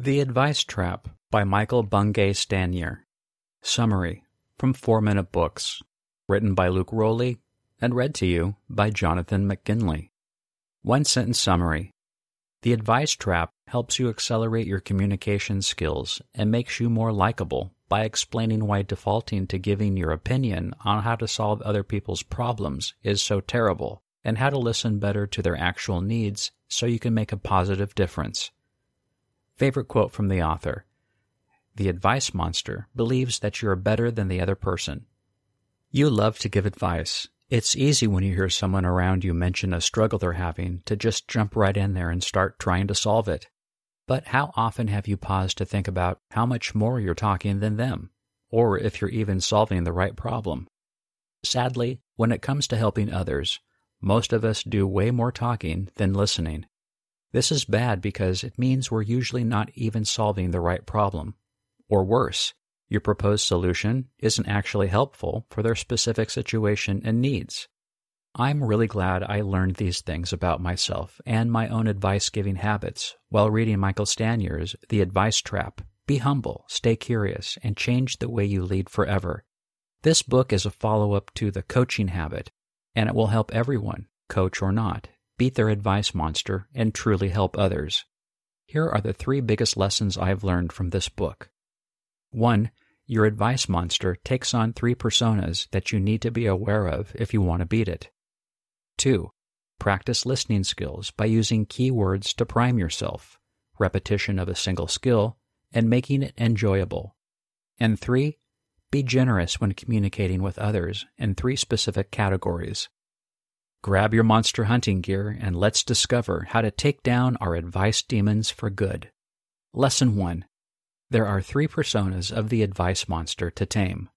The Advice Trap by Michael Bungay Stanier. Summary from 4 Minute Books. Written by Luke Rowley and read to you by Jonathan McGinley. One sentence summary. The Advice Trap helps you accelerate your communication skills and makes you more likable by explaining why defaulting to giving your opinion on how to solve other people's problems is so terrible and how to listen better to their actual needs so you can make a positive difference. Favorite quote from the author The advice monster believes that you're better than the other person. You love to give advice. It's easy when you hear someone around you mention a struggle they're having to just jump right in there and start trying to solve it. But how often have you paused to think about how much more you're talking than them, or if you're even solving the right problem? Sadly, when it comes to helping others, most of us do way more talking than listening. This is bad because it means we're usually not even solving the right problem. Or worse, your proposed solution isn't actually helpful for their specific situation and needs. I'm really glad I learned these things about myself and my own advice giving habits while reading Michael Stanier's The Advice Trap Be Humble, Stay Curious, and Change the Way You Lead Forever. This book is a follow up to The Coaching Habit, and it will help everyone, coach or not, beat their advice monster, and truly help others. Here are the three biggest lessons I've learned from this book. 1. Your advice monster takes on three personas that you need to be aware of if you want to beat it. 2. Practice listening skills by using keywords to prime yourself, repetition of a single skill, and making it enjoyable. And 3. Be generous when communicating with others in three specific categories Grab your monster hunting gear and let's discover how to take down our advice demons for good. Lesson 1 There are three personas of the advice monster to tame.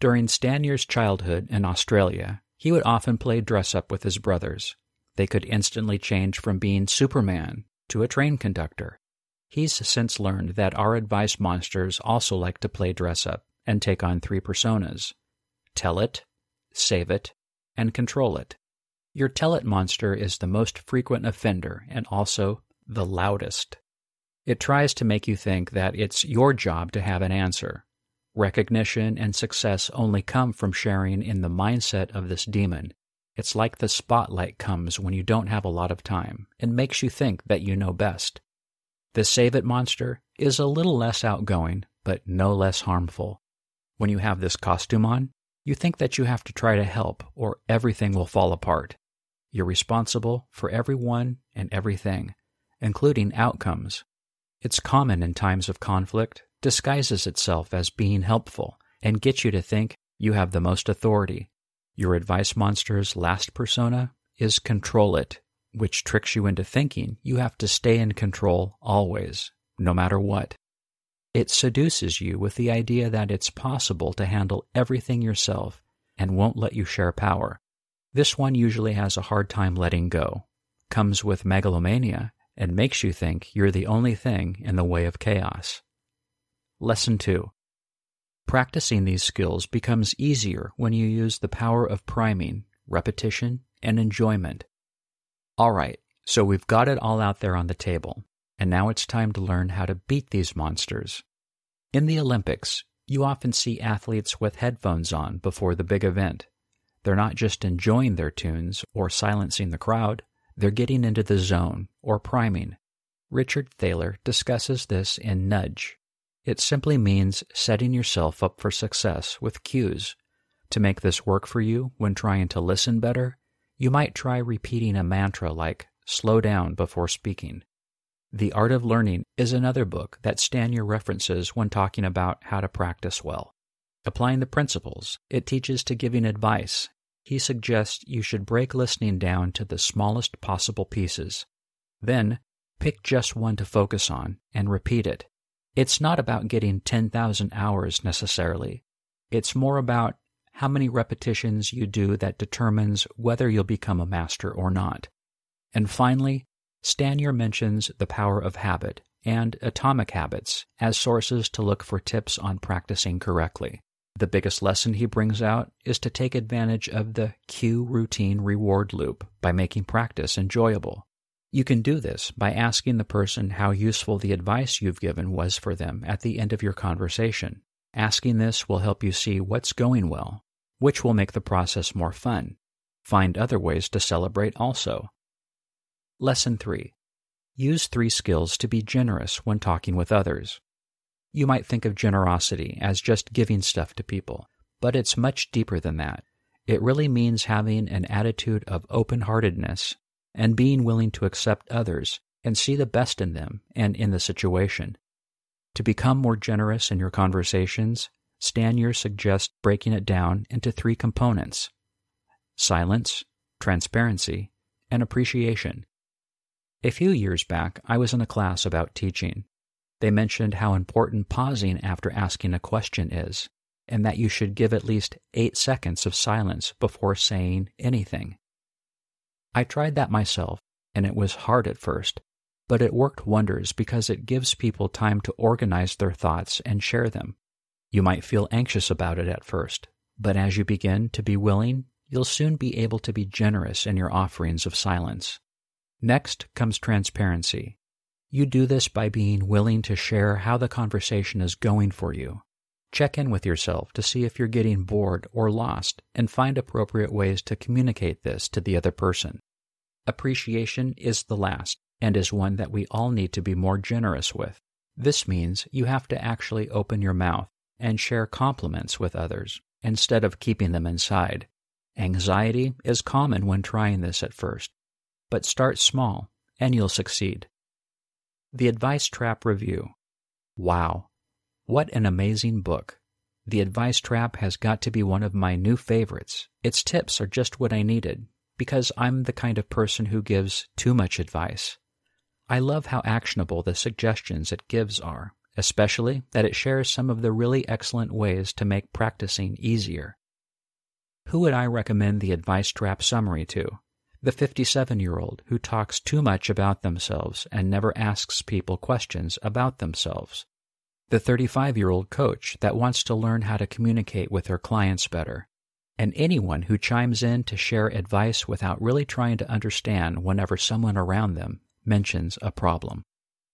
During Stanier's childhood in Australia, he would often play dress up with his brothers. They could instantly change from being Superman to a train conductor. He's since learned that our advice monsters also like to play dress up and take on three personas tell it, save it, and control it. Your tell it monster is the most frequent offender and also the loudest. It tries to make you think that it's your job to have an answer. Recognition and success only come from sharing in the mindset of this demon. It's like the spotlight comes when you don't have a lot of time and makes you think that you know best. The Save It monster is a little less outgoing, but no less harmful. When you have this costume on, you think that you have to try to help or everything will fall apart. You're responsible for everyone and everything, including outcomes. It's common in times of conflict, disguises itself as being helpful, and gets you to think you have the most authority. Your advice monster's last persona is control it, which tricks you into thinking you have to stay in control always, no matter what. It seduces you with the idea that it's possible to handle everything yourself and won't let you share power. This one usually has a hard time letting go, comes with megalomania, and makes you think you're the only thing in the way of chaos. Lesson 2 Practicing these skills becomes easier when you use the power of priming, repetition, and enjoyment. All right, so we've got it all out there on the table, and now it's time to learn how to beat these monsters. In the Olympics, you often see athletes with headphones on before the big event. They're not just enjoying their tunes or silencing the crowd, they're getting into the zone or priming. Richard Thaler discusses this in Nudge. It simply means setting yourself up for success with cues. To make this work for you when trying to listen better, you might try repeating a mantra like, slow down before speaking. The Art of Learning is another book that Stanier references when talking about how to practice well. Applying the principles, it teaches to giving advice he suggests you should break listening down to the smallest possible pieces. Then, pick just one to focus on and repeat it. It's not about getting 10,000 hours necessarily. It's more about how many repetitions you do that determines whether you'll become a master or not. And finally, Stanier mentions the power of habit and atomic habits as sources to look for tips on practicing correctly. The biggest lesson he brings out is to take advantage of the cue routine reward loop by making practice enjoyable. You can do this by asking the person how useful the advice you've given was for them at the end of your conversation. Asking this will help you see what's going well, which will make the process more fun. Find other ways to celebrate also. Lesson 3 Use three skills to be generous when talking with others. You might think of generosity as just giving stuff to people, but it's much deeper than that. It really means having an attitude of open heartedness and being willing to accept others and see the best in them and in the situation. To become more generous in your conversations, Stanier suggests breaking it down into three components silence, transparency, and appreciation. A few years back, I was in a class about teaching. They mentioned how important pausing after asking a question is, and that you should give at least eight seconds of silence before saying anything. I tried that myself, and it was hard at first, but it worked wonders because it gives people time to organize their thoughts and share them. You might feel anxious about it at first, but as you begin to be willing, you'll soon be able to be generous in your offerings of silence. Next comes transparency. You do this by being willing to share how the conversation is going for you. Check in with yourself to see if you're getting bored or lost and find appropriate ways to communicate this to the other person. Appreciation is the last and is one that we all need to be more generous with. This means you have to actually open your mouth and share compliments with others instead of keeping them inside. Anxiety is common when trying this at first, but start small and you'll succeed. The Advice Trap Review. Wow, what an amazing book! The Advice Trap has got to be one of my new favorites. Its tips are just what I needed because I'm the kind of person who gives too much advice. I love how actionable the suggestions it gives are, especially that it shares some of the really excellent ways to make practicing easier. Who would I recommend the Advice Trap summary to? The 57 year old who talks too much about themselves and never asks people questions about themselves. The 35 year old coach that wants to learn how to communicate with her clients better and anyone who chimes in to share advice without really trying to understand whenever someone around them mentions a problem.